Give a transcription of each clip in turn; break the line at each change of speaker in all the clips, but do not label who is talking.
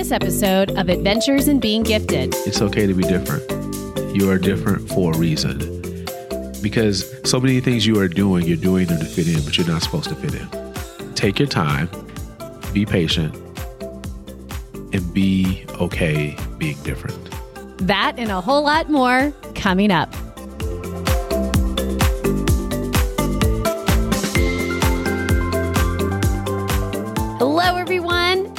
this episode of Adventures in Being Gifted.
It's okay to be different. You are different for a reason. Because so many things you are doing, you're doing them to fit in, but you're not supposed to fit in. Take your time, be patient, and be okay being different.
That and a whole lot more coming up.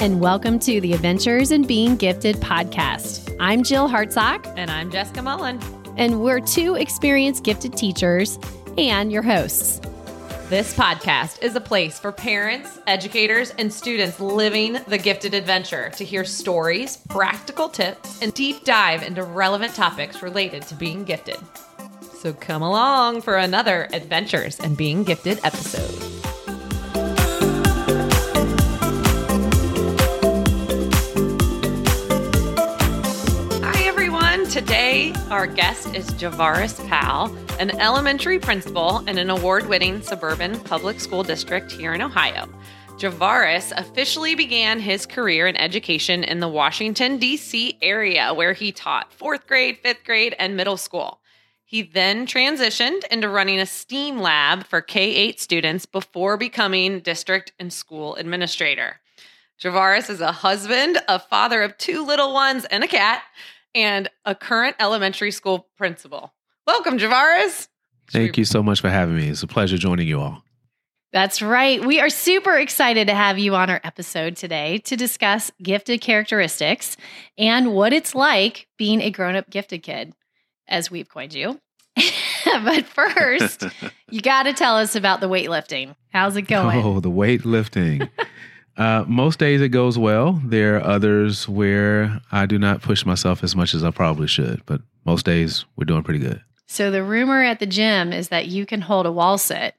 And welcome to the Adventures in Being Gifted podcast. I'm Jill Hartsock,
And I'm Jessica Mullen.
and we're two experienced gifted teachers and your hosts.
This podcast is a place for parents, educators, and students living the gifted adventure to hear stories, practical tips, and deep dive into relevant topics related to being gifted. So come along for another Adventures and Being Gifted episode. Today, our guest is Javaris Powell, an elementary principal in an award winning suburban public school district here in Ohio. Javaris officially began his career in education in the Washington, D.C. area, where he taught fourth grade, fifth grade, and middle school. He then transitioned into running a STEAM lab for K 8 students before becoming district and school administrator. Javaris is a husband, a father of two little ones and a cat, and a current elementary school principal. Welcome, Javaris.
Thank you so much for having me. It's a pleasure joining you all.
That's right. We are super excited to have you on our episode today to discuss gifted characteristics and what it's like being a grown up gifted kid, as we've coined you. but first, you got to tell us about the weightlifting. How's it going?
Oh, the weightlifting. uh, most days it goes well. There are others where I do not push myself as much as I probably should, but most days we're doing pretty good.
So, the rumor at the gym is that you can hold a wall sit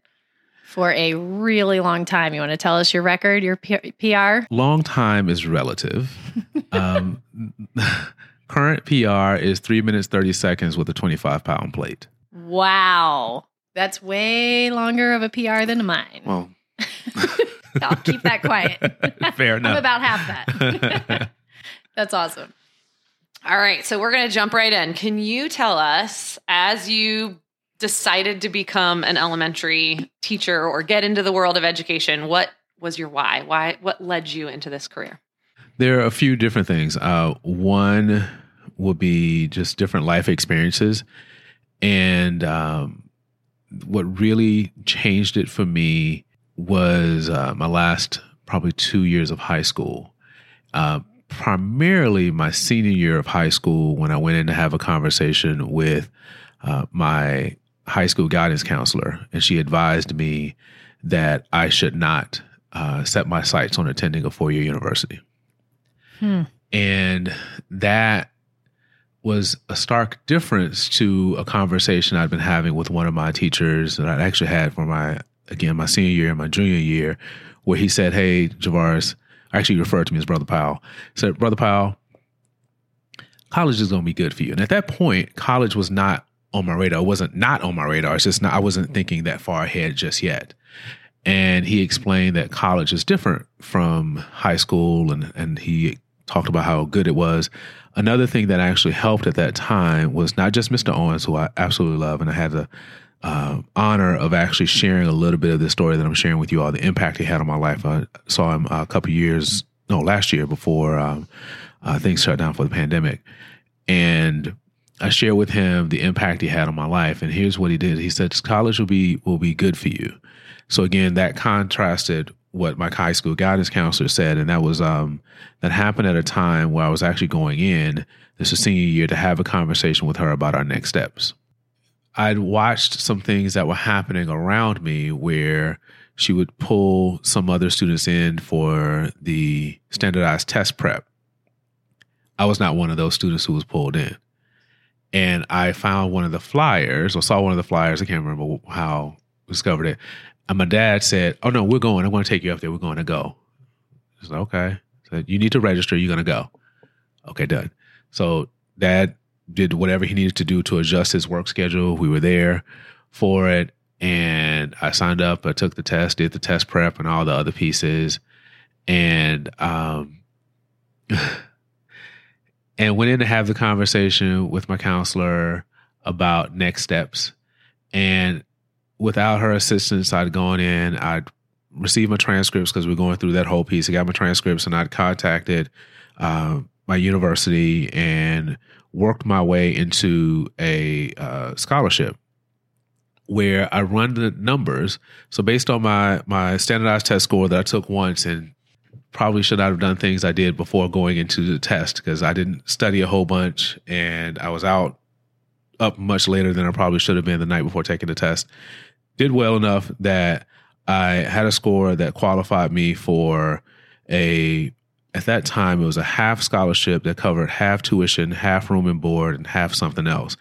for a really long time. You want to tell us your record, your P- PR?
Long time is relative. um, current PR is three minutes, 30 seconds with a 25 pound plate.
Wow. That's way longer of a PR than mine.
Well,
I'll keep that quiet.
fair enough.
I'm about half that. That's awesome.
All right, so we're going to jump right in. Can you tell us, as you decided to become an elementary teacher or get into the world of education, what was your why? Why? What led you into this career?
There are a few different things. Uh, one would be just different life experiences. And um, what really changed it for me was uh, my last probably two years of high school. Uh, primarily my senior year of high school when I went in to have a conversation with uh, my high school guidance counselor, and she advised me that I should not uh, set my sights on attending a four year university.
Hmm.
And that was a stark difference to a conversation I'd been having with one of my teachers that I'd actually had for my, again, my senior year and my junior year, where he said, Hey, Javaris, actually referred to me as Brother Powell, he said, Brother Powell, college is going to be good for you. And at that point, college was not on my radar. It wasn't not on my radar. It's just not, I wasn't thinking that far ahead just yet. And he explained that college is different from high school and, and he talked about how good it was. Another thing that actually helped at that time was not just Mr. Owens, who I absolutely love, and I had the uh, honor of actually sharing a little bit of this story that I'm sharing with you all, the impact he had on my life. I saw him a couple years, no, last year before um, uh, things shut down for the pandemic. And I shared with him the impact he had on my life. And here's what he did. He said, college will be will be good for you. So again, that contrasted what my high school guidance counselor said, and that was um, that happened at a time where I was actually going in this is senior year to have a conversation with her about our next steps. I'd watched some things that were happening around me where she would pull some other students in for the standardized test prep. I was not one of those students who was pulled in. And I found one of the flyers or saw one of the flyers. I can't remember how I discovered it. And my dad said, Oh, no, we're going. I'm going to take you up there. We're going to go. I said, Okay. Said, You need to register. You're going to go. Okay, done. So dad did whatever he needed to do to adjust his work schedule. We were there for it. And I signed up. I took the test, did the test prep and all the other pieces. And um, and went in to have the conversation with my counselor about next steps. And without her assistance, I'd gone in, I'd received my transcripts because we are going through that whole piece. I got my transcripts and I'd contacted uh, my university and worked my way into a uh, scholarship where I run the numbers. So based on my my standardized test score that I took once and probably should not have done things I did before going into the test because I didn't study a whole bunch and I was out up much later than I probably should have been the night before taking the test. Did well enough that I had a score that qualified me for a at that time it was a half scholarship that covered half tuition, half room and board, and half something else.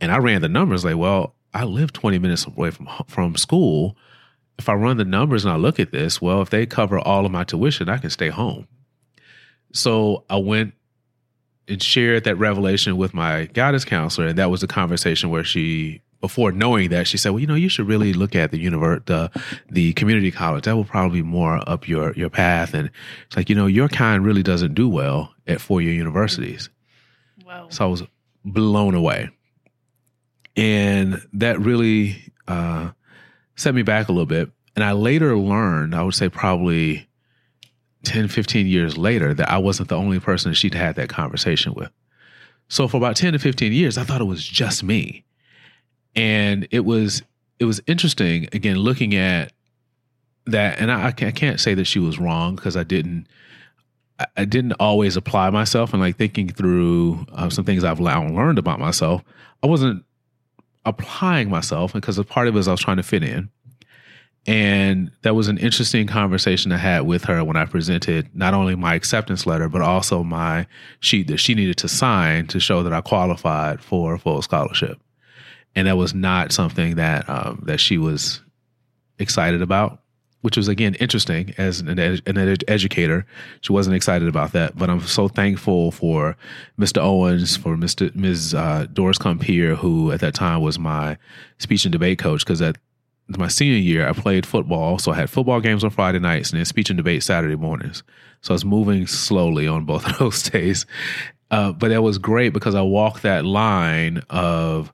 And I ran the numbers like, well, I live 20 minutes away from from school. If I run the numbers and I look at this, well, if they cover all of my tuition, I can stay home. So I went and shared that revelation with my guidance counselor, and that was the conversation where she before knowing that, she said, "Well, you know, you should really look at the universe, the the community college. That will probably be more up your your path." And it's like, you know, your kind really doesn't do well at four year universities. Wow! So I was blown away, and that really uh, set me back a little bit. And I later learned, I would say probably 10, 15 years later, that I wasn't the only person she'd had that conversation with. So for about 10 to 15 years, I thought it was just me and it was it was interesting again looking at that and I, I can't say that she was wrong because I didn't I didn't always apply myself and like thinking through uh, some things I've learned about myself. I wasn't applying myself because a part of it was I was trying to fit in. And that was an interesting conversation I had with her when I presented not only my acceptance letter, but also my sheet that she needed to sign to show that I qualified for a full scholarship and that was not something that um, that she was excited about. Which was again interesting as an, ed- an ed- educator. She wasn't excited about that, but I'm so thankful for Mr. Owens, for Mr. Ms. Uh, Doris Compier, who at that time was my speech and debate coach. Because at my senior year, I played football, so I had football games on Friday nights and then speech and debate Saturday mornings. So I was moving slowly on both of those days. Uh, but that was great because I walked that line of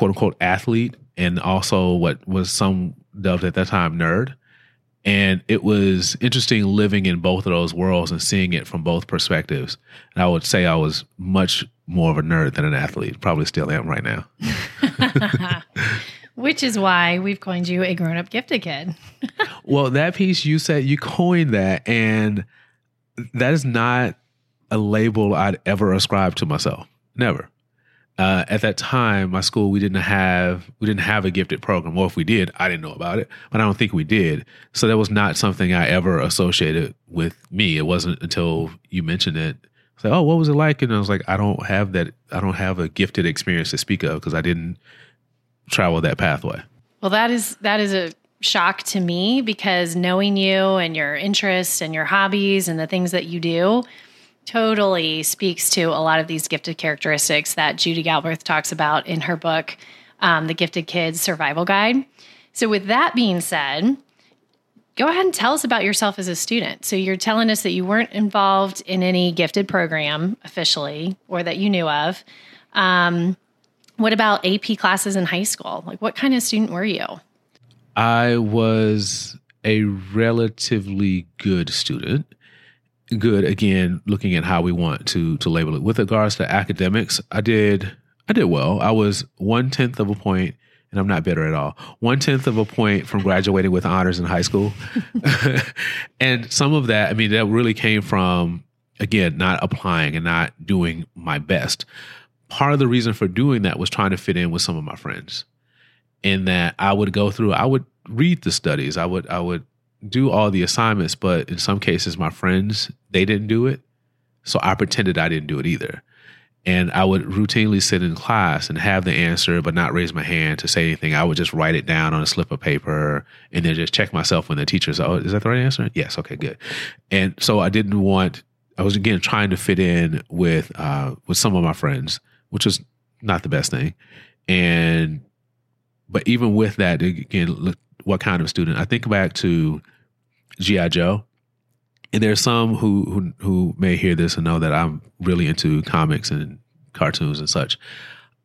quote unquote athlete and also what was some dubbed at that time nerd. And it was interesting living in both of those worlds and seeing it from both perspectives. And I would say I was much more of a nerd than an athlete. Probably still am right now.
Which is why we've coined you a grown up gifted kid.
well, that piece you said, you coined that. And that is not a label I'd ever ascribe to myself. Never uh, at that time, my school we didn't have we didn't have a gifted program. or if we did, I didn't know about it, but I don't think we did. So that was not something I ever associated with me. It wasn't until you mentioned it. It's like, oh, what was it like? And I was like, I don't have that. I don't have a gifted experience to speak of because I didn't travel that pathway.
Well, that is that is a shock to me because knowing you and your interests and your hobbies and the things that you do totally speaks to a lot of these gifted characteristics that Judy Galbraith talks about in her book, um, The Gifted Kids Survival Guide. So, with that being said, go ahead and tell us about yourself as a student. So, you're telling us that you weren't involved in any gifted program officially or that you knew of. Um, what about AP classes in high school? Like, what kind of student were you?
I was a relatively good student good again looking at how we want to to label it. With regards to academics i did i did well. I was one tenth of a point and i'm not bitter at all one tenth of a point from graduating with honors in high school. And some of that i mean that really came from again not applying and not doing my best. Part of the reason for doing that was trying to fit in with some of my friends in that i would go through i would read the studies. I would i would do all the assignments, but in some cases, my friends, they didn't do it. So I pretended I didn't do it either. And I would routinely sit in class and have the answer, but not raise my hand to say anything. I would just write it down on a slip of paper and then just check myself when the teacher said, Oh, is that the right answer? Yes. Okay, good. And so I didn't want, I was again trying to fit in with, uh, with some of my friends, which was not the best thing. And, but even with that, again, look, what kind of student? I think back to G.I. Joe and there's some who, who who may hear this and know that I'm really into comics and cartoons and such.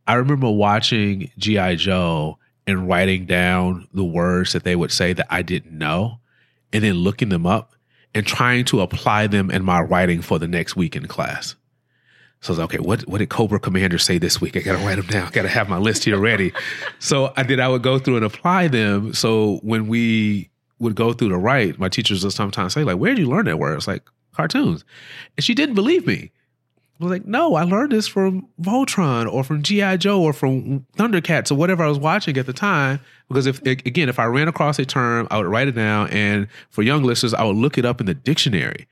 I remember watching GI Joe and writing down the words that they would say that I didn't know, and then looking them up and trying to apply them in my writing for the next week in class. So I was like, okay, what, what did Cobra Commander say this week? I got to write them down. I got to have my list here ready. so I did, I would go through and apply them. So when we would go through to write, my teachers would sometimes say, like, where did you learn that word? It's like cartoons. And she didn't believe me. I was like, no, I learned this from Voltron or from G.I. Joe or from Thundercats or whatever I was watching at the time. Because if again, if I ran across a term, I would write it down. And for young listeners, I would look it up in the dictionary.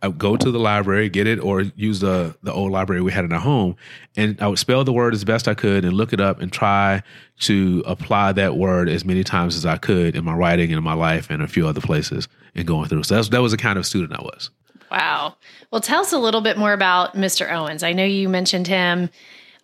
I would go to the library, get it, or use the the old library we had in our home, and I would spell the word as best I could and look it up and try to apply that word as many times as I could in my writing and in my life and a few other places and going through. So that was the kind of student I was.
Wow. Well, tell us a little bit more about Mr. Owens. I know you mentioned him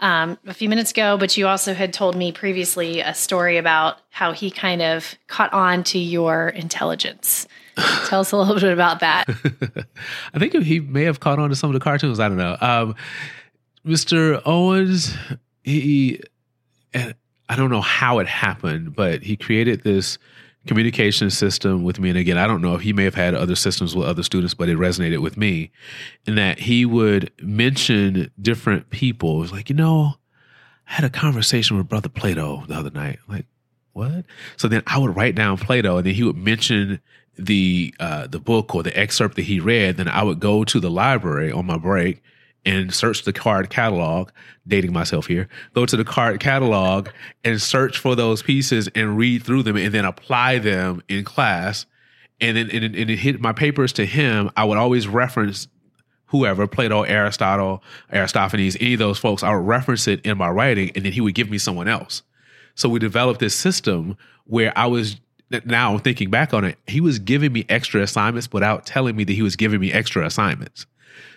um, a few minutes ago, but you also had told me previously a story about how he kind of caught on to your intelligence. Tell us a little bit about that.
I think he may have caught on to some of the cartoons. I don't know. Um, Mr. Owens, he, and I don't know how it happened, but he created this communication system with me. And again, I don't know if he may have had other systems with other students, but it resonated with me in that he would mention different people. It was like, you know, I had a conversation with Brother Plato the other night. Like, what? So then I would write down Plato and then he would mention the uh, the book or the excerpt that he read, then I would go to the library on my break and search the card catalog, dating myself here, go to the card catalog and search for those pieces and read through them and then apply them in class. And then and, and it hit my papers to him, I would always reference whoever, Plato, Aristotle, Aristophanes, any of those folks, I would reference it in my writing and then he would give me someone else. So we developed this system where I was now thinking back on it, he was giving me extra assignments without telling me that he was giving me extra assignments.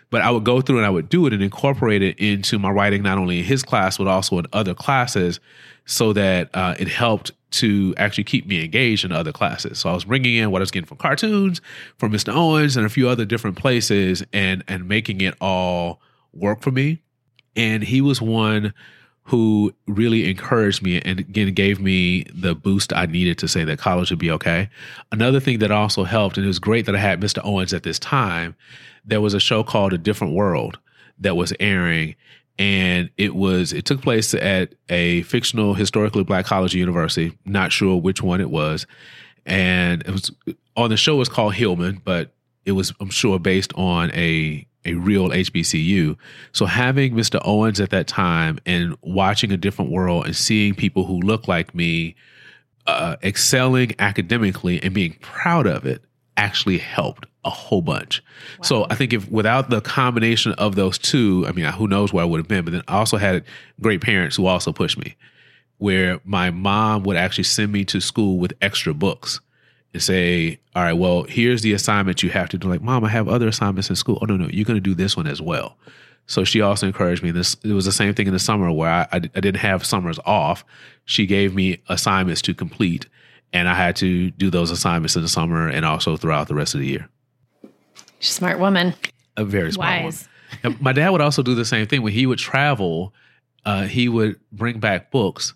But I would go through and I would do it and incorporate it into my writing, not only in his class, but also in other classes, so that uh, it helped to actually keep me engaged in other classes. So I was bringing in what I was getting from cartoons, from Mr. Owens, and a few other different places, and and making it all work for me. And he was one who really encouraged me and again gave me the boost I needed to say that college would be okay. Another thing that also helped, and it was great that I had Mr. Owens at this time, there was a show called A Different World that was airing. And it was, it took place at a fictional historically black college university. Not sure which one it was. And it was on the show was called Hillman, but it was, I'm sure, based on a a real HBCU. So having Mr. Owens at that time and watching a different world and seeing people who look like me uh, excelling academically and being proud of it actually helped a whole bunch. Wow. So I think if without the combination of those two, I mean, who knows where I would have been, but then I also had great parents who also pushed me where my mom would actually send me to school with extra books and say, all right, well, here's the assignment you have to do. Like, mom, I have other assignments in school. Oh, no, no, you're going to do this one as well. So she also encouraged me. This it was the same thing in the summer where I, I, didn't have summers off. She gave me assignments to complete, and I had to do those assignments in the summer and also throughout the rest of the year.
Smart woman.
A very smart Wise. woman. my dad would also do the same thing when he would travel. Uh, he would bring back books,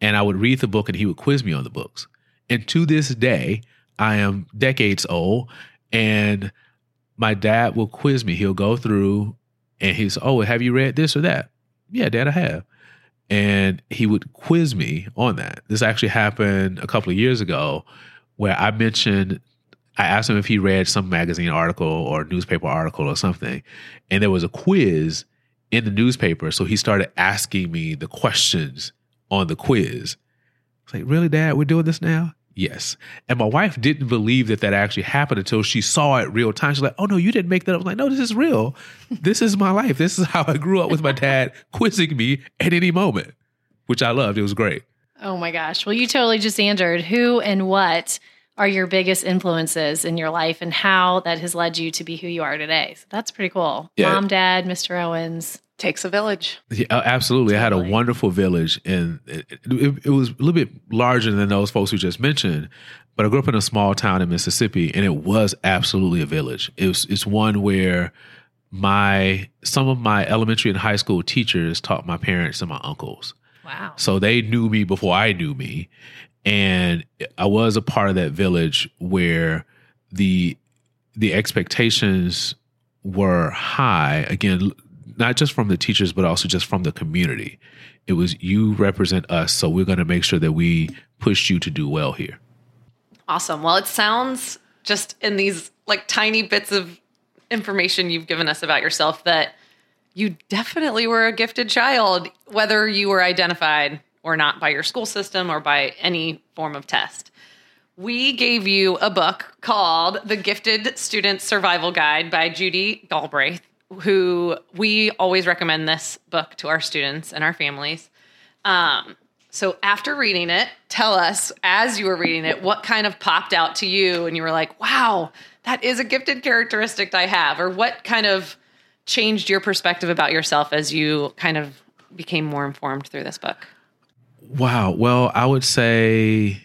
and I would read the book, and he would quiz me on the books. And to this day, I am decades old, and my dad will quiz me. He'll go through and he's, oh, have you read this or that? Yeah, dad, I have. And he would quiz me on that. This actually happened a couple of years ago where I mentioned, I asked him if he read some magazine article or newspaper article or something. And there was a quiz in the newspaper. So he started asking me the questions on the quiz. It's like, really, dad, we're doing this now? Yes. And my wife didn't believe that that actually happened until she saw it real time. She's like, oh no, you didn't make that up. I'm like, no, this is real. This is my life. This is how I grew up with my dad quizzing me at any moment, which I loved. It was great.
Oh my gosh. Well, you totally just answered who and what are your biggest influences in your life and how that has led you to be who you are today. So that's pretty cool. Yeah. Mom, dad, Mr. Owens
takes a village.
Yeah, absolutely. Totally. I had a wonderful village, and it, it, it, was a little bit larger than those folks who just mentioned. but I grew up in a small town in Mississippi, and it was absolutely a village. It was it's one where my some of my elementary and high school teachers taught my parents and my uncles.
Wow.
So they knew me before I knew me. And I was a part of that village where the the expectations were high again not just from the teachers but also just from the community. It was you represent us so we're going to make sure that we push you to do well here.
Awesome. Well, it sounds just in these like tiny bits of information you've given us about yourself that you definitely were a gifted child, whether you were identified or not by your school system or by any form of test. We gave you a book called The Gifted Student Survival Guide by Judy Galbraith, who we always recommend this book to our students and our families. Um, so after reading it, tell us as you were reading it what kind of popped out to you and you were like, wow, that is a gifted characteristic I have, or what kind of changed your perspective about yourself as you kind of became more informed through this book?
Wow. Well, I would say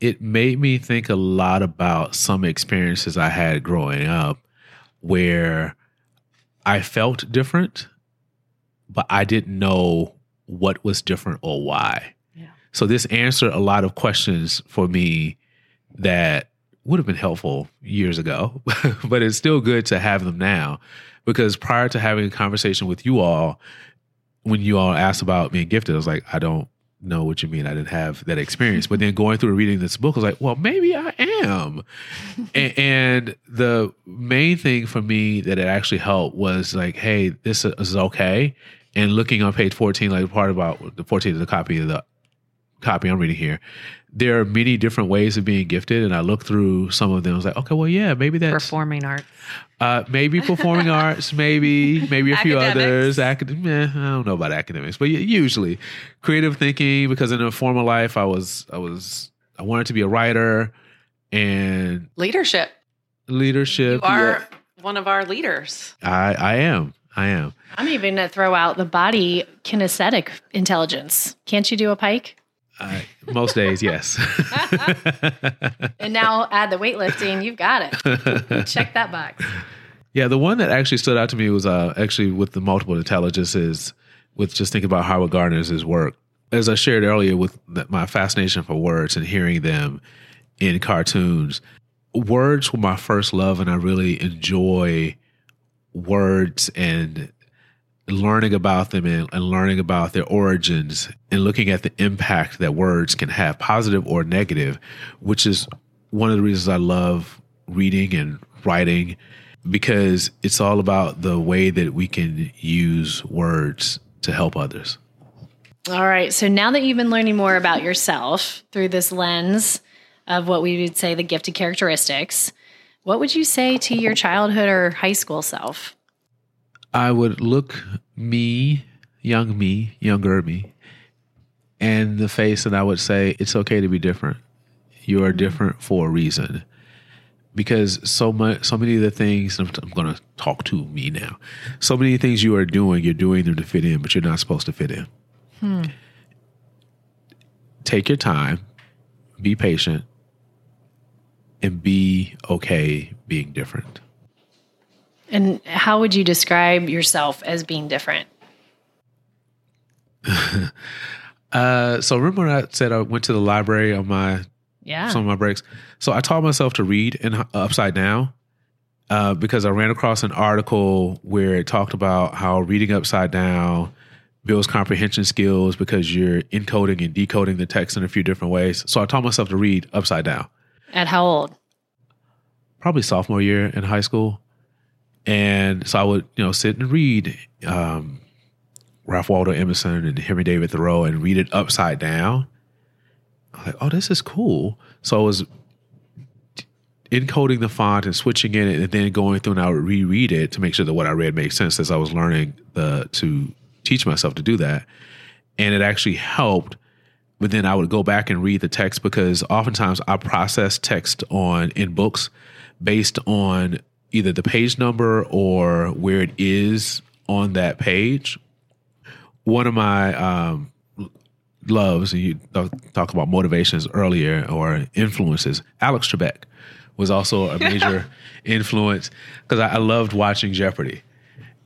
it made me think a lot about some experiences I had growing up where I felt different, but I didn't know what was different or why.
Yeah.
So this answered a lot of questions for me that would have been helpful years ago, but it's still good to have them now because prior to having a conversation with you all, when you all asked about being gifted, I was like, I don't know what you mean. I didn't have that experience. But then going through reading this book, I was like, well, maybe I am. and, and, the main thing for me that it actually helped was like, hey, this is okay. And looking on page 14, like part about the 14 of the copy of the copy I'm reading here, there are many different ways of being gifted. And I looked through some of them. I was like, okay, well, yeah, maybe that's
performing arts.
Uh, maybe performing arts, maybe, maybe a few others. Acad- eh, I don't know about academics, but usually creative thinking. Because in a former life, I was, I was, I wanted to be a writer and
Leadership.
leadership.
You are one of our leaders.
I, I am, I am.
I'm even going to throw out the body kinesthetic intelligence. Can't you do a pike?
I, most days, yes.
And now add the weightlifting. You've got it. Check that box.
Yeah, the one that actually stood out to me was uh, actually with the multiple intelligences, with just thinking about Howard Gardner's work. As I shared earlier, with my fascination for words and hearing them in cartoons, words were my first love, and I really enjoy words and learning about them and, and learning about their origins and looking at the impact that words can have, positive or negative, which is one of the reasons I love reading and writing because it's all about the way that we can use words to help others.
All right. So now that you've been learning more about yourself through this lens of what we would say the gifted characteristics, what would you say to your childhood or high school self?
I would look me, young me, younger me, in the face and I would say, it's okay to be different. You are different for a reason. Because so much, so many of the things I'm, I'm going to talk to me now. So many things you are doing, you're doing them to fit in, but you're not supposed to fit in. Hmm. Take your time, be patient, and be okay being different.
And how would you describe yourself as being different?
Uh, so remember I said I went to the library on my
Yeah.
some of my breaks. So I taught myself to read in uh, upside down uh, because I ran across an article where it talked about how reading upside down builds comprehension skills because you're encoding and decoding the text in a few different ways. So I taught myself to read upside down.
At how old?
Probably sophomore year in high school, and so I would you know sit and read um, Ralph Waldo Emerson and Henry David Thoreau and read it upside down. I like, oh, this is cool. So I was encoding the font and switching in it and then going through and I would reread it to make sure that what I read made sense as I was learning the to teach myself to do that. And it actually helped. But then I would go back and read the text because oftentimes I process text on in books based on either the page number or where it is on that page. One of my um, loves, and you talk about motivations earlier or influences. Alex Trebek was also a major influence because I, I loved watching Jeopardy,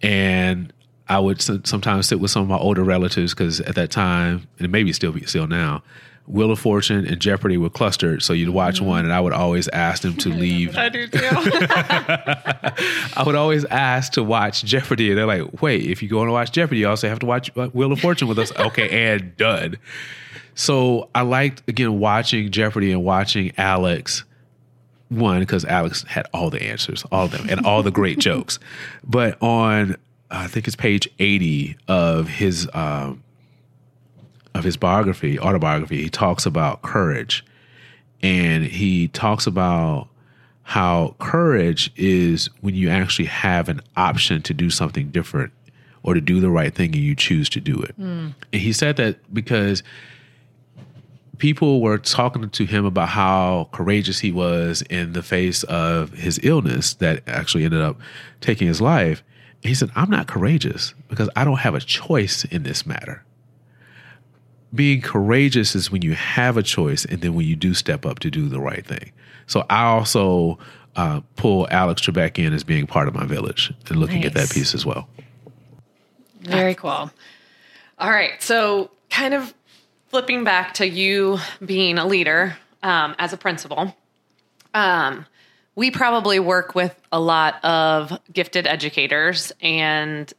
and I would sometimes sit with some of my older relatives because at that time, and maybe still still now, Wheel of Fortune and Jeopardy were clustered. So you'd watch mm-hmm. one, and I would always ask them to leave.
I do too.
I would always ask to watch Jeopardy, and they're like, "Wait, if you go and watch Jeopardy, you also have to watch Wheel of Fortune with us." okay, and done. So I liked again watching Jeopardy and watching Alex. One because Alex had all the answers, all of them, and all the great jokes. But on I think it's page 80 of his um, of his biography, autobiography, he talks about courage. And he talks about how courage is when you actually have an option to do something different or to do the right thing and you choose to do it. Mm. And he said that because people were talking to him about how courageous he was in the face of his illness that actually ended up taking his life. He said, I'm not courageous because I don't have a choice in this matter. Being courageous is when you have a choice and then when you do step up to do the right thing. So I also uh, pull Alex Trebek in as being part of my village and looking nice. at that piece as well.
Very cool.
All right. So, kind of flipping back to you being a leader um, as a principal. Um, we probably work with a lot of gifted educators and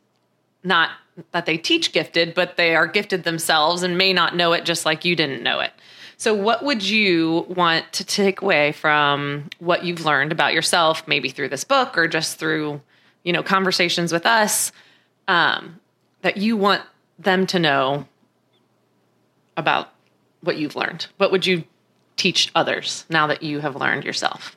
not that they teach gifted, but they are gifted themselves and may not know it just like you didn't know it. So, what would you want to take away from what you've learned about yourself, maybe through this book or just through, you know, conversations with us, um, that you want them to know about what you've learned? What would you teach others now that you have learned yourself?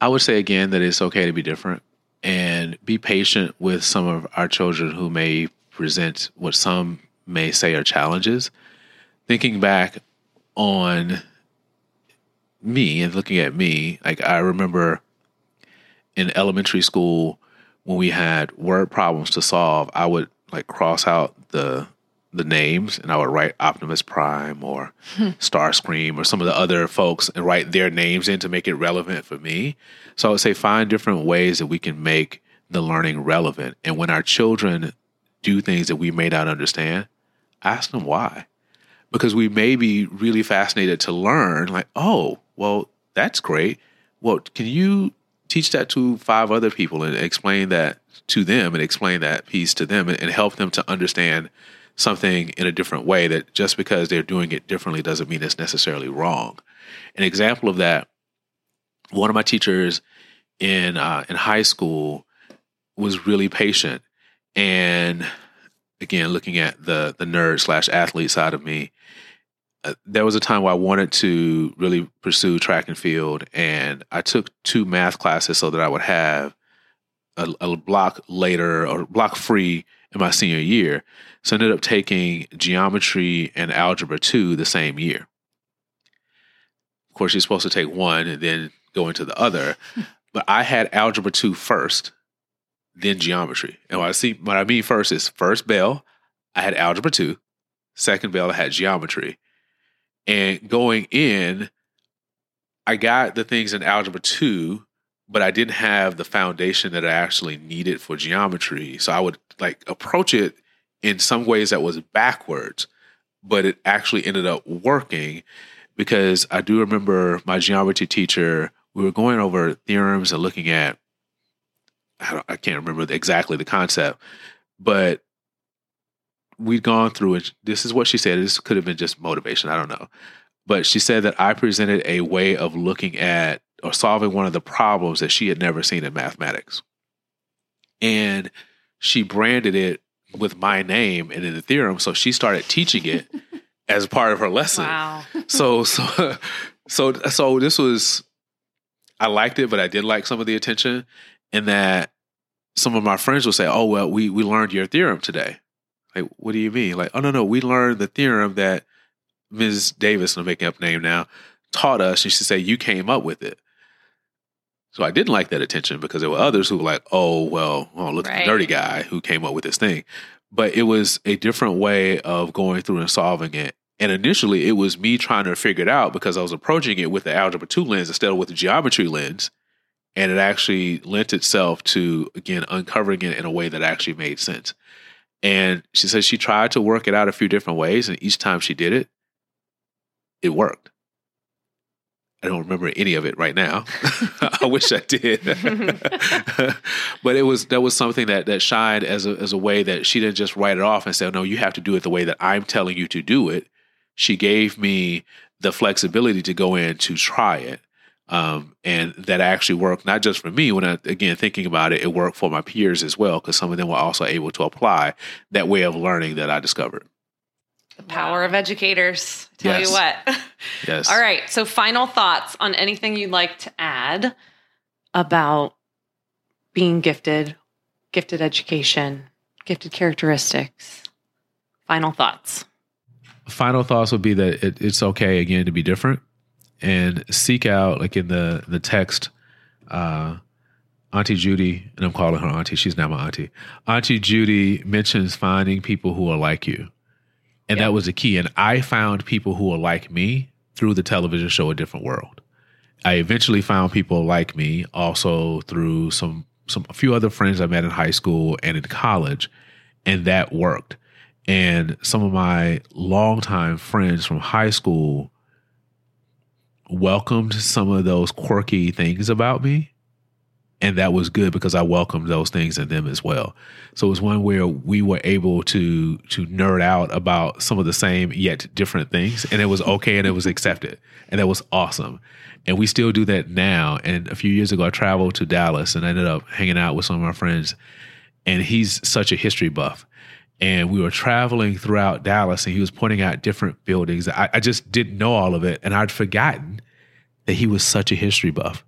I would say again that it's okay to be different and be patient with some of our children who may present what some may say are challenges. Thinking back on me and looking at me, like I remember in elementary school when we had word problems to solve, I would like cross out the the names and I would write Optimus Prime or hmm. Starscream or some of the other folks and write their names in to make it relevant for me. So I would say find different ways that we can make the learning relevant. And when our children do things that we may not understand, ask them why. Because we may be really fascinated to learn, like, oh, well, that's great. Well, can you teach that to five other people and explain that to them and explain that piece to them and, and help them to understand something in a different way that just because they're doing it differently doesn't mean it's necessarily wrong. An example of that, one of my teachers in uh, in high school was really patient, and again, looking at the the nerd slash athlete side of me, uh, there was a time where I wanted to really pursue track and field, and I took two math classes so that I would have a, a block later or block free in my senior year. So I ended up taking geometry and algebra two the same year. Of course, you're supposed to take one and then go into the other. but I had algebra two first, then geometry. And what I see what I mean first is first bell, I had algebra two, second bell, I had geometry. And going in, I got the things in algebra two but I didn't have the foundation that I actually needed for geometry. So I would like approach it in some ways that was backwards, but it actually ended up working because I do remember my geometry teacher, we were going over theorems and looking at, I, I can't remember exactly the concept, but we'd gone through it. This is what she said. This could have been just motivation. I don't know. But she said that I presented a way of looking at or solving one of the problems that she had never seen in mathematics. And she branded it with my name and in the theorem. So she started teaching it as part of her lesson.
Wow.
so so so so this was I liked it, but I did like some of the attention in that some of my friends would say, Oh well, we we learned your theorem today. Like, what do you mean? Like, oh no, no, we learned the theorem that Ms. Davis, I'm making up name now, taught us, and she said you came up with it. So I didn't like that attention because there were others who were like, oh, well, oh, look right. at the dirty guy who came up with this thing. But it was a different way of going through and solving it. And initially, it was me trying to figure it out because I was approaching it with the algebra 2 lens instead of with the geometry lens. And it actually lent itself to, again, uncovering it in a way that actually made sense. And she said she tried to work it out a few different ways. And each time she did it, it worked. I don't remember any of it right now. I wish I did. but it was that was something that that shined as a as a way that she didn't just write it off and say, "No, you have to do it the way that I'm telling you to do it." She gave me the flexibility to go in to try it. Um, and that actually worked not just for me when I again thinking about it, it worked for my peers as well because some of them were also able to apply that way of learning that I discovered.
The power wow. of educators. Tell yes. you what.
yes.
All right. So, final thoughts on anything you'd like to add about being gifted, gifted education, gifted characteristics. Final thoughts.
Final thoughts would be that it, it's okay again to be different and seek out, like in the the text. Uh, Auntie Judy, and I'm calling her Auntie. She's now my Auntie. Auntie Judy mentions finding people who are like you and yep. that was the key. And I found people who were like me through the television show A Different World. I eventually found people like me also through some some a few other friends I met in high school and in college, and that worked. And some of my longtime friends from high school welcomed some of those quirky things about me and that was good because I welcomed those things in them as well. So it was one where we were able to to nerd out about some of the same yet different things, and it was okay and it was accepted, and that was awesome. And we still do that now. And a few years ago, I traveled to Dallas and I ended up hanging out with some of my friends, and he's such a history buff. And we were traveling throughout Dallas, and he was pointing out different buildings. I, I just didn't know all of it, and I'd forgotten that he was such a history buff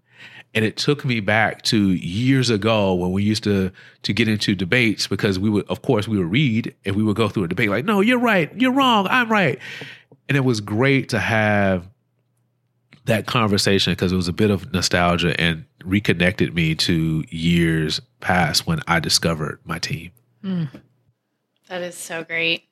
and it took me back to years ago when we used to to get into debates because we would of course we would read and we would go through a debate like no you're right. You're wrong. I'm right. And it was great to have that conversation because it was a bit of nostalgia and reconnected me to years past when i discovered my team. Mm.
that is so great.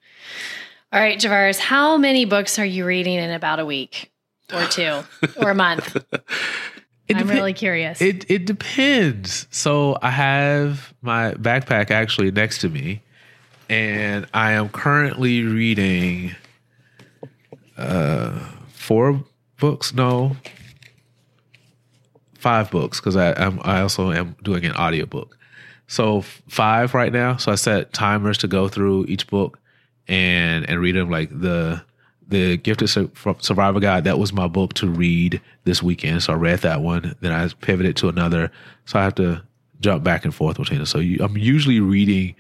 All right javaris how many books are you reading in about a week or two or a month I'm really curious.
It it depends. So I have my backpack actually next to me, and I am currently reading uh, four books. No, five books because I I'm, I also am doing an audiobook. So five right now. So I set timers to go through each book and and read them like the the Gifted Survivor Guide, that was my book to read this weekend. So I read that one. Then I pivoted to another. So I have to jump back and forth between them. So you, I'm usually reading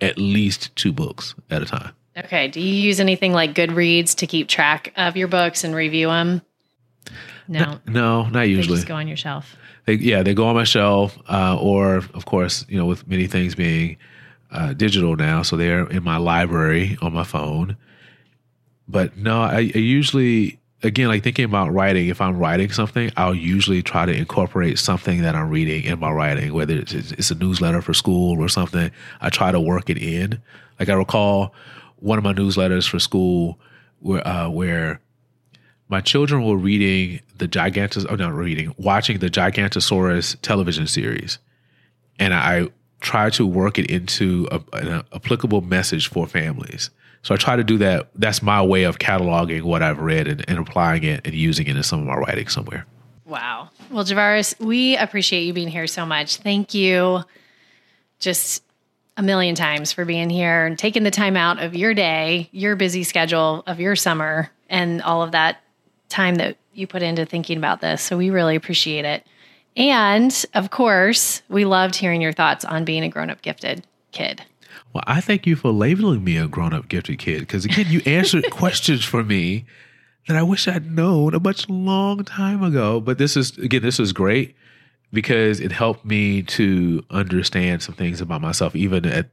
at least two books at a time.
Okay. Do you use anything like Goodreads to keep track of your books and review them? No.
No, not usually.
They just go on your shelf.
They, yeah, they go on my shelf. Uh, or, of course, you know, with many things being uh, digital now, so they're in my library on my phone. But no, I, I usually again, like thinking about writing, if I'm writing something, I'll usually try to incorporate something that I'm reading in my writing, whether it's, it's, a newsletter for school or something. I try to work it in. Like I recall one of my newsletters for school where, uh, where my children were reading the Gigantos, oh, not reading, watching the Gigantosaurus television series. And I try to work it into a, an applicable message for families. So I try to do that. That's my way of cataloging what I've read and, and applying it and using it in some of my writing somewhere.
Wow. Well, Javaris, we appreciate you being here so much. Thank you just a million times for being here and taking the time out of your day, your busy schedule of your summer, and all of that time that you put into thinking about this. So we really appreciate it. And of course, we loved hearing your thoughts on being a grown up gifted kid.
Well, I thank you for labeling me a grown up gifted kid because, again, you answered questions for me that I wish I'd known a much long time ago. But this is, again, this is great because it helped me to understand some things about myself, even at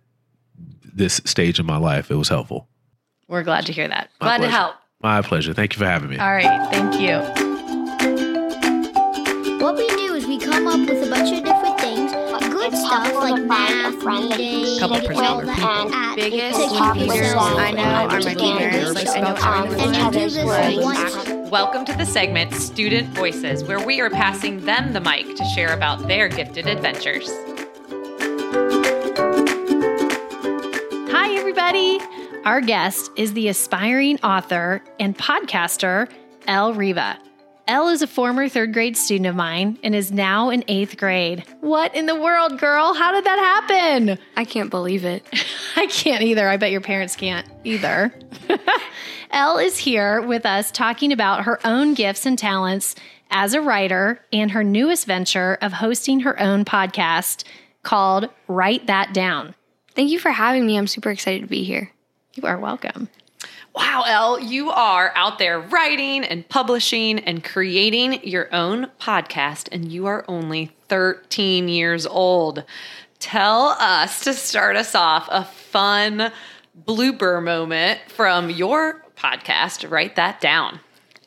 this stage in my life. It was helpful.
We're glad to hear that. My glad pleasure. to help.
My pleasure. Thank you for having me.
All right. Thank you.
What we do is we come up with a bunch of different things, good good stuff like math, reading,
Couple
and
percent
all
of.
Biggest
To keep
leaders
yourself
I know are my
understand.
Like, I know
Um,
everything
and
about
do this once
Welcome to the segment Student Voices, where we are passing them the mic to share about their gifted adventures.
Hi, everybody. Our guest is the aspiring author and podcaster, Elle Riva. Elle is a former third grade student of mine and is now in eighth grade. What in the world, girl? How did that happen?
I can't believe it.
I can't either. I bet your parents can't either. Elle is here with us talking about her own gifts and talents as a writer and her newest venture of hosting her own podcast called Write That Down.
Thank you for having me. I'm super excited to be here.
You are welcome.
Wow, Elle, you are out there writing and publishing and creating your own podcast, and you are only 13 years old. Tell us to start us off a fun blooper moment from your podcast. Write that down.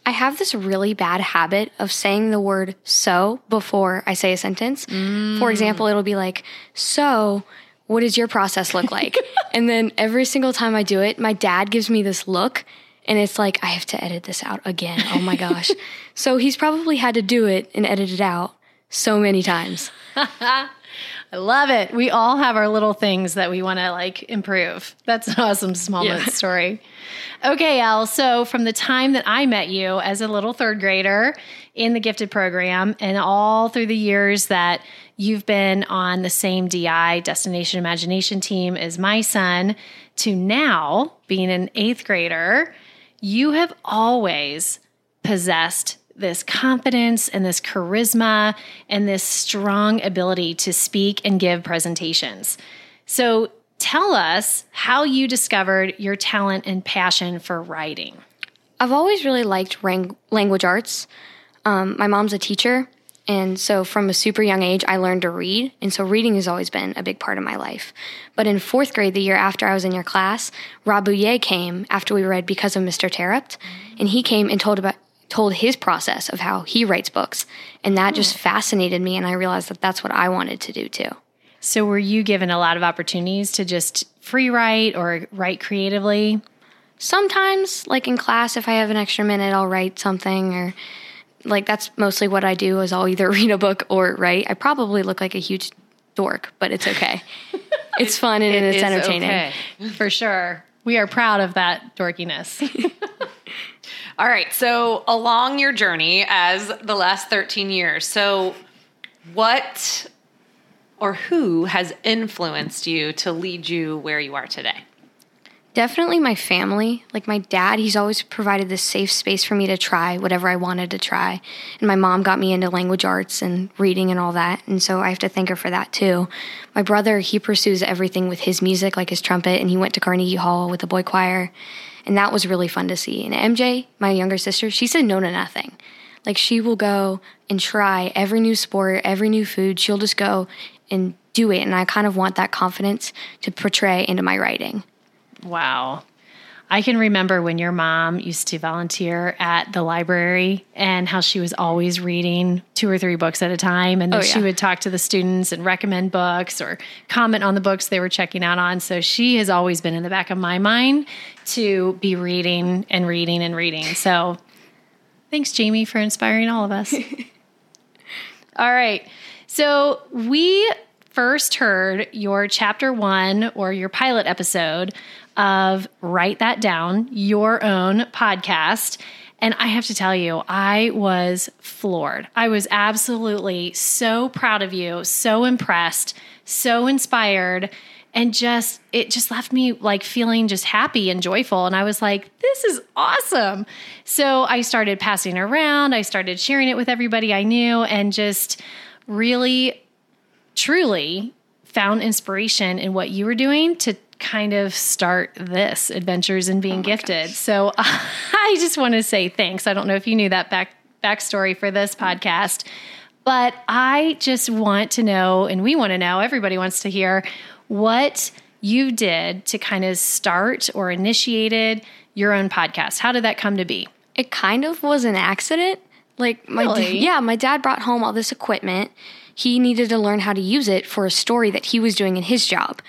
I have this really bad habit of saying the word so before I say a sentence. For mm. example, it'll be like, So, what does your process look like? and then every single time I do it, my dad gives me this look. And it's like, I have to edit this out again. Oh my gosh. so he's probably had to do it and edit it out so many times.
I love it. We all have our little things that we want to like improve. That's an awesome small
Yeah.
story. Okay, Al. So from the time that I met you as a little third grader in the gifted program and all through the years that you've been on the same DI Destination Imagination team as my son to now being an eighth grader, you have always possessed this confidence and this charisma and this strong ability to speak and give presentations. So tell us how you discovered your talent and passion for writing.
I've always really liked language arts. Um, my mom's a teacher, and so from a super young age, I learned to read. And so reading has always been a big part of my life. But in fourth grade, the year after I was in your class, Rob Buyea came after we read Because of Mr. Terupt, and he came and told about told his process of how he writes books, and that just hmm. fascinated me. And I realized that that's what I wanted to do too.
So were you given a lot of opportunities to just free write or write creatively?
sometimes like in class if i have an extra minute i'll write something or like that's mostly what i do is i'll either read a book or write i probably look like a huge dork but it's okay it's fun and it's entertaining
okay.
For sure. We are proud of that dorkiness.
All right. So, along your journey as the last 13 years, so what or who has influenced you to lead you where you are today?
Definitely my family. Like my dad he's always provided this safe space for me to try whatever i wanted to try. And my mom got me into language arts and reading and all that and so i have to thank her for that too. My brother he pursues everything with his music like his trumpet and he went to carnegie hall with the boy choir and that was really fun to see. And mj my younger sister she said no to nothing. Like she will go and try every new sport every new food. She'll just go and do it and i kind of want that confidence to portray into my writing
Wow. I can remember when your mom used to volunteer at the library and how she was always reading two or three books at a time. And then
Oh,
she would talk to the students and recommend books or comment on the books they were checking out on. So she has always been in the back of my mind to be reading and reading and reading. So thanks, Jamie, for inspiring all of us. all right. So we first heard your chapter one or your pilot episode of Write That Down, your own podcast. And I have to tell you, I was floored. I was absolutely so proud of you, so impressed, so inspired. And just, it just left me like feeling just happy and joyful. And I was like, this is awesome. So I started passing around. I started sharing it with everybody I knew and just really truly found inspiration in what you were doing to kind of start this adventures in being oh gifted. So I just want to say thanks. I don't know if you knew that back backstory for this mm-hmm. podcast, but I just want to know, and we want to know, everybody wants to hear what you did to kind of start or initiated your own podcast. How did that come to be?
It kind of was an accident. Like my
Really?
yeah, my dad brought home all this equipment. he needed to learn how to use it for a story that he was doing in his job.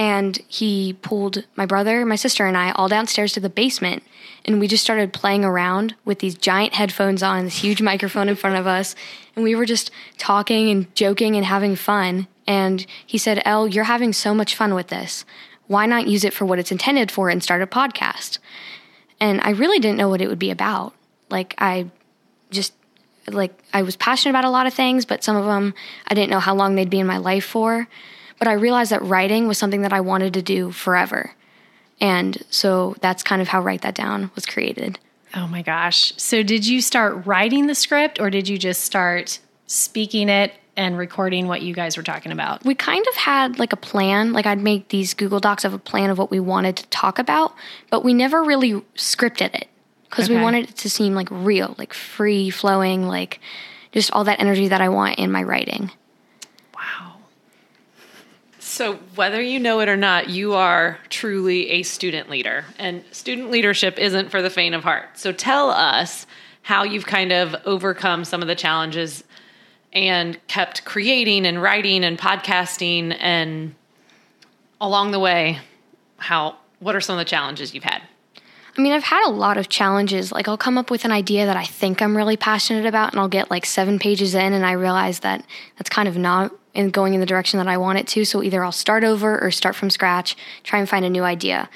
And he pulled my brother, my sister, and I all downstairs to the basement. And we just started playing around with these giant headphones on, this huge microphone in front of us. And we were just talking and joking and having fun. And he said, Elle, you're having so much fun with this. Why not use it for what it's intended for and start a podcast? And I really didn't know what it would be about. Like, I just, like, I was passionate about a lot of things, but some of them I didn't know how long they'd be in my life for. But I realized that writing was something that I wanted to do forever. And so that's kind of how Write That Down was created.
Oh my gosh. So did you start writing the script or did you just start speaking it and recording what you guys were talking about?
We kind of had like a plan. Like I'd make these Google Docs of a plan of what we wanted to talk about, but we never really scripted it because
Okay.
we wanted it to seem like real, like free flowing, like just all that energy that I want in my writing.
So, whether you know it or not, you are truly a student leader, and student leadership isn't for the faint of heart. So, tell us how you've kind of overcome some of the challenges and kept creating and writing and podcasting, and along the way, how what are some of the challenges you've had?
I mean, I've had a lot of challenges. Like, I'll come up with an idea that I think I'm really passionate about, and I'll get like seven pages in, and I realize that that's kind of not in going in the direction that I want it to. So, either I'll start over or start from scratch, try and find a new idea.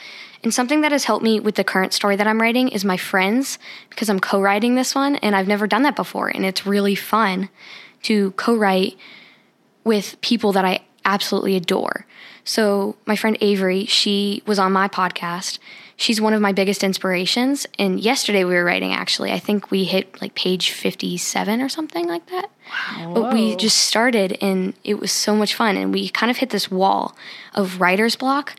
And something that has helped me with the current story that I'm writing is my friends, because I'm co writing this one, and I've never done that before. And it's really fun to co write with people that I absolutely adore. So, my friend Avery, she was on my podcast. She's one of my biggest inspirations. And yesterday we were writing, actually. I think we hit like page 57 or something like that. But we just started and it was so much fun. And we kind of hit this wall of writer's block.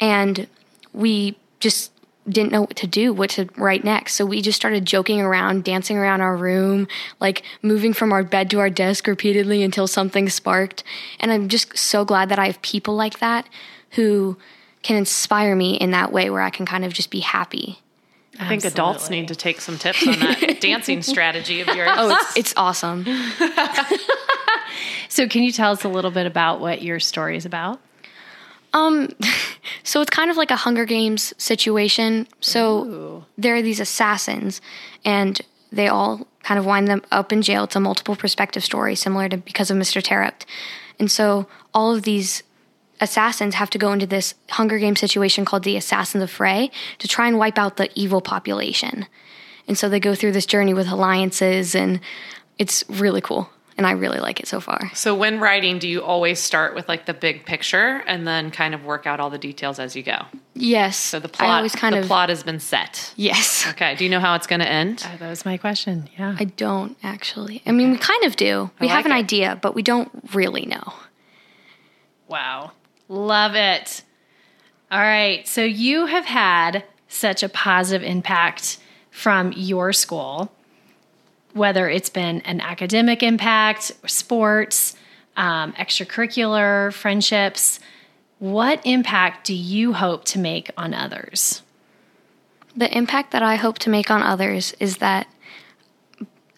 And we just didn't know what to do, what to write next. So we just started joking around, dancing around our room, like moving from our bed to our desk repeatedly until something sparked. And I'm just so glad that I have people like that who can inspire me in that way where I can kind of just be happy.
I think adults need to take some tips on that dancing strategy of yours.
Oh, it's, it's awesome.
So can you tell us a little bit about what your story is about?
Um, so it's kind of like a Hunger Games situation. So there are these assassins, and they all kind of wind them up in jail. It's a multiple perspective story, similar to Because of Mr. Terupt. And so all of these assassins have to go into this Hunger Game situation called the Assassins of Frey to try and wipe out the evil population. And so they go through this journey with alliances, and it's really cool. And I really like it so far.
So when writing, do you always start with like the big picture and then kind of work out all the details as you go?
Yes.
So the plot,
I always kind
the
of
plot has been set.
yes.
Okay. Do you know how it's going to end?
Uh, that was my question. Yeah.
I don't actually. I mean, we kind of do. We
I
have an
it.
idea, but we don't really know.
Wow. Love it. All right. So you have had such a positive impact from your school, whether it's been an academic impact, sports, um, extracurricular, friendships. What impact do you hope to make on others?
The impact that I hope to make on others is that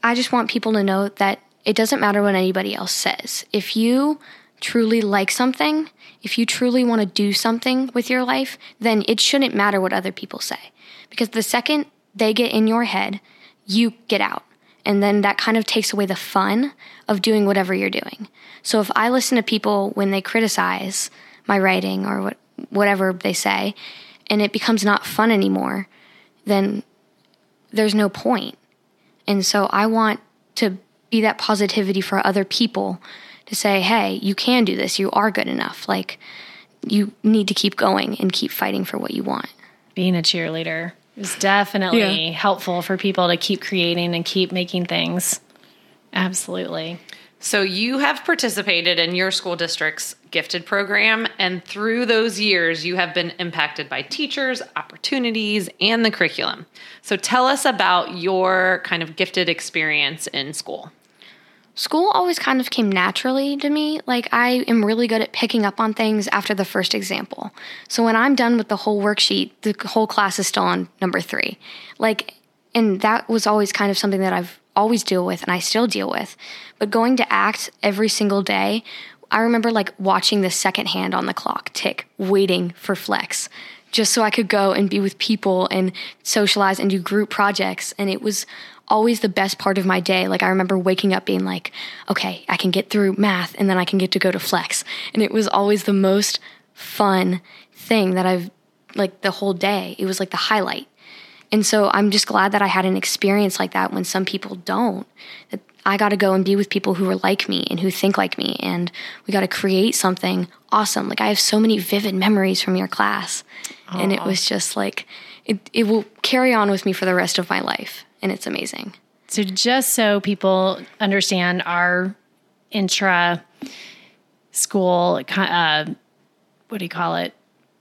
I just want people to know that it doesn't matter what anybody else says. If you truly like something, if you truly want to do something with your life, then it shouldn't matter what other people say. Because the second they get in your head, you get out. And then that kind of takes away the fun of doing whatever you're doing. So if I listen to people when they criticize my writing or what, whatever they say, and it becomes not fun anymore, then there's no point. And so I want to be that positivity for other people to say, hey, you can do this. You are good enough. Like, you need to keep going and keep fighting for what you want.
Being a cheerleader is definitely
Yeah.
helpful for people to keep creating and keep making things. Absolutely.
So you have participated in your school district's gifted program, and through those years, you have been impacted by teachers, opportunities, and the curriculum. So tell us about your kind of gifted experience in school.
School always kind of came naturally to me. Like, I am really good at picking up on things after the first example. So, when I'm done with the whole worksheet, the whole class is still on number three. Like, and that was always kind of something that I've always deal with and I still deal with. But going to act every single day, I remember like watching the second hand on the clock tick, waiting for flex, just so I could go and be with people and socialize and do group projects. And it was always the best part of my day. Like I remember waking up being like, okay, I can get through math and then I can get to go to flex. And it was always the most fun thing that I've like the whole day. It was like the highlight. And so I'm just glad that I had an experience like that when some people don't. That I got to go and be with people who are like me and who think like me. And we got to create something awesome. Like I have so many vivid memories from your class. Aww. And it was just like, it, it will carry on with me for the rest of my life. And it's amazing.
So, just so people understand our intra school, uh, what do you call it?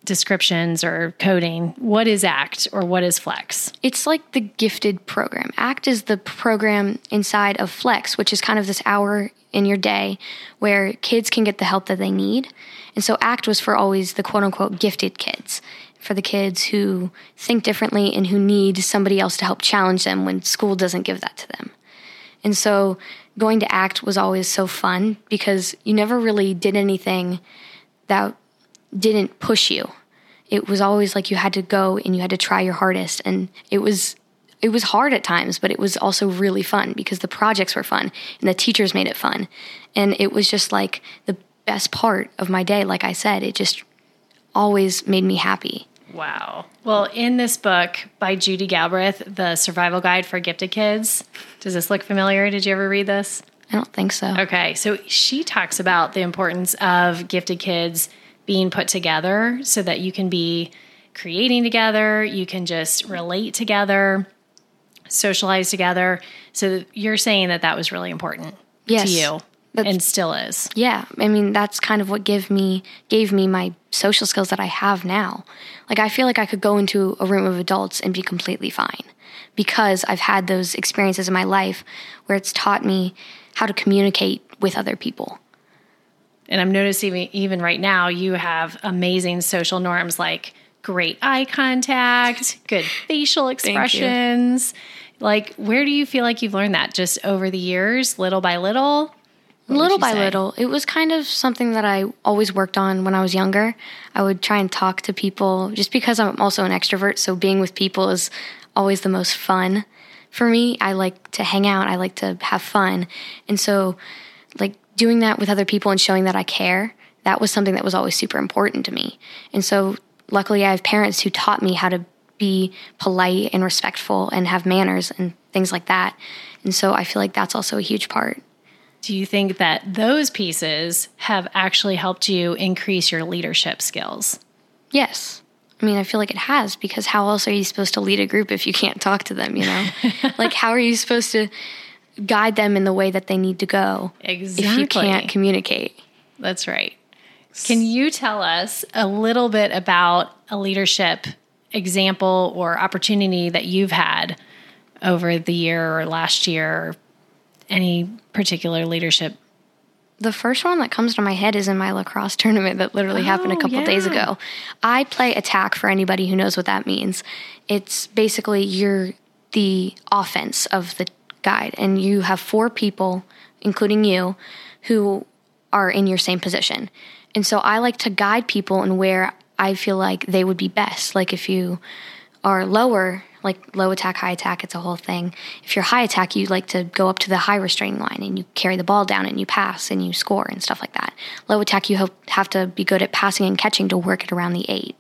descriptions or coding, what is ACT or what is Flex?
It's like the gifted program. ACT is the program inside of Flex, which is kind of this hour in your day where kids can get the help that they need. And so ACT was for always the quote unquote gifted kids, for the kids who think differently and who need somebody else to help challenge them when school doesn't give that to them. And so going to ACT was always so fun because you never really did anything that didn't push you. It was always like you had to go and you had to try your hardest and it was it was hard at times, but it was also really fun because the projects were fun and the teachers made it fun. And it was just like the best part of my day, like I said, it just always made me happy.
Wow. Well, in this book by Judy Galbraith, The Survival Guide for Gifted Kids, does this look familiar? Did you ever read this?
I don't think so.
Okay. So she talks about the importance of gifted kids being put together so that you can be creating together, you can just relate together, socialize together. So you're saying that that was really important
yes,
to you and still is.
Yeah, I mean that's kind of what gave me gave me my social skills that I have now. Like I feel like I could go into a room of adults and be completely fine because I've had those experiences in my life where it's taught me how to communicate with other people
and I'm noticing even right now, you have amazing social norms like great eye contact, good facial expressions. Like, where do you feel like you've learned that? Just over the years, little by little?
Little by say? little. It was kind of something that I always worked on when I was younger. I would try and talk to people just because I'm also an extrovert. So being with people is always the most fun for me. I like to hang out, I like to have fun. And so, like, doing that with other people and showing that I care, that was something that was always super important to me. And so luckily I have parents who taught me how to be polite and respectful and have manners and things like that. And so I feel like that's also a huge part.
Do you think that those pieces have actually helped you increase your leadership skills?
Yes. I mean, I feel like it has because how else are you supposed to lead a group if you can't talk to them, you know? like, how are you supposed to guide them in the way that they need to go
exactly.
if you can't communicate.
That's right. Can you tell us a little bit about a leadership example or opportunity that you've had over the year or last year? Any particular leadership?
The first one that comes to my head is in my lacrosse tournament that literally oh, happened a couple yeah. days ago. I play attack for anybody who knows what that means. It's basically you're the offense of the guide, and you have four people, including you, who are in your same position. And so I like to guide people in where I feel like they would be best. Like if you are lower, like low attack, high attack, it's a whole thing. If you're high attack, you like to go up to the high restraining line and you carry the ball down and you pass and you score and stuff like that. Low attack, you have to be good at passing and catching to work it around the eight.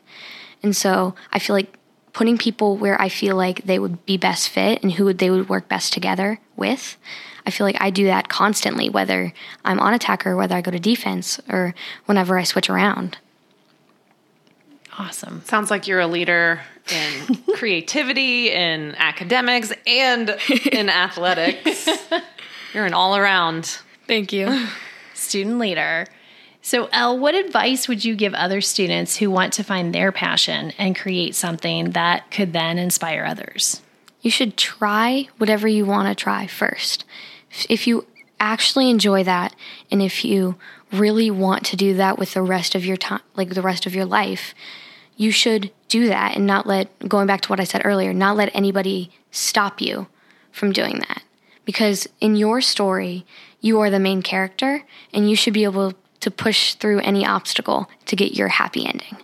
And so I feel like putting people where I feel like they would be best fit and who they would work best together with. I feel like I do that constantly, whether I'm on attacker, whether I go to defense, or whenever I switch around.
Awesome.
Sounds like you're a leader in creativity, in academics, and in athletics. You're an all around.
Thank you.
Student leader. So, Elle, what advice would you give other students who want to find their passion and create something that could then inspire others?
You should try whatever you want to try first. If you actually enjoy that and if you really want to do that with the rest of your time, like the rest of your life, you should do that and not let, going back to what I said earlier, not let anybody stop you from doing that. because in your story, you are the main character and you should be able to push through any obstacle to get your happy ending.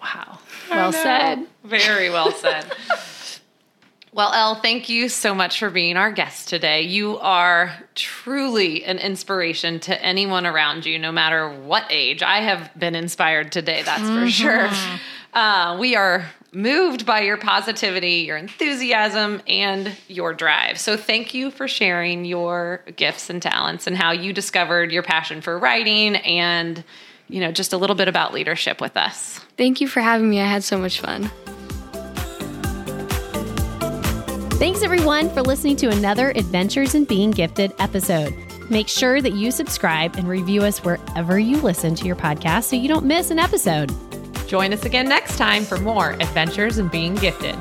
Wow. Well said.
Very well said. well, Elle, thank you so much for being our guest today. You are truly an inspiration to anyone around you, no matter what age. I have been inspired today, that's for sure. Uh, we are moved by your positivity, your enthusiasm, and your drive. So, thank you for sharing your gifts and talents and how you discovered your passion for writing and, you know, just a little bit about leadership with us.
Thank you for having me. I had so much fun.
Thanks everyone for listening to another Adventures in Being Gifted episode. Make sure that you subscribe and review us wherever you listen to your podcast so you don't miss an episode.
Join us again next time for more Adventures in Being Gifted.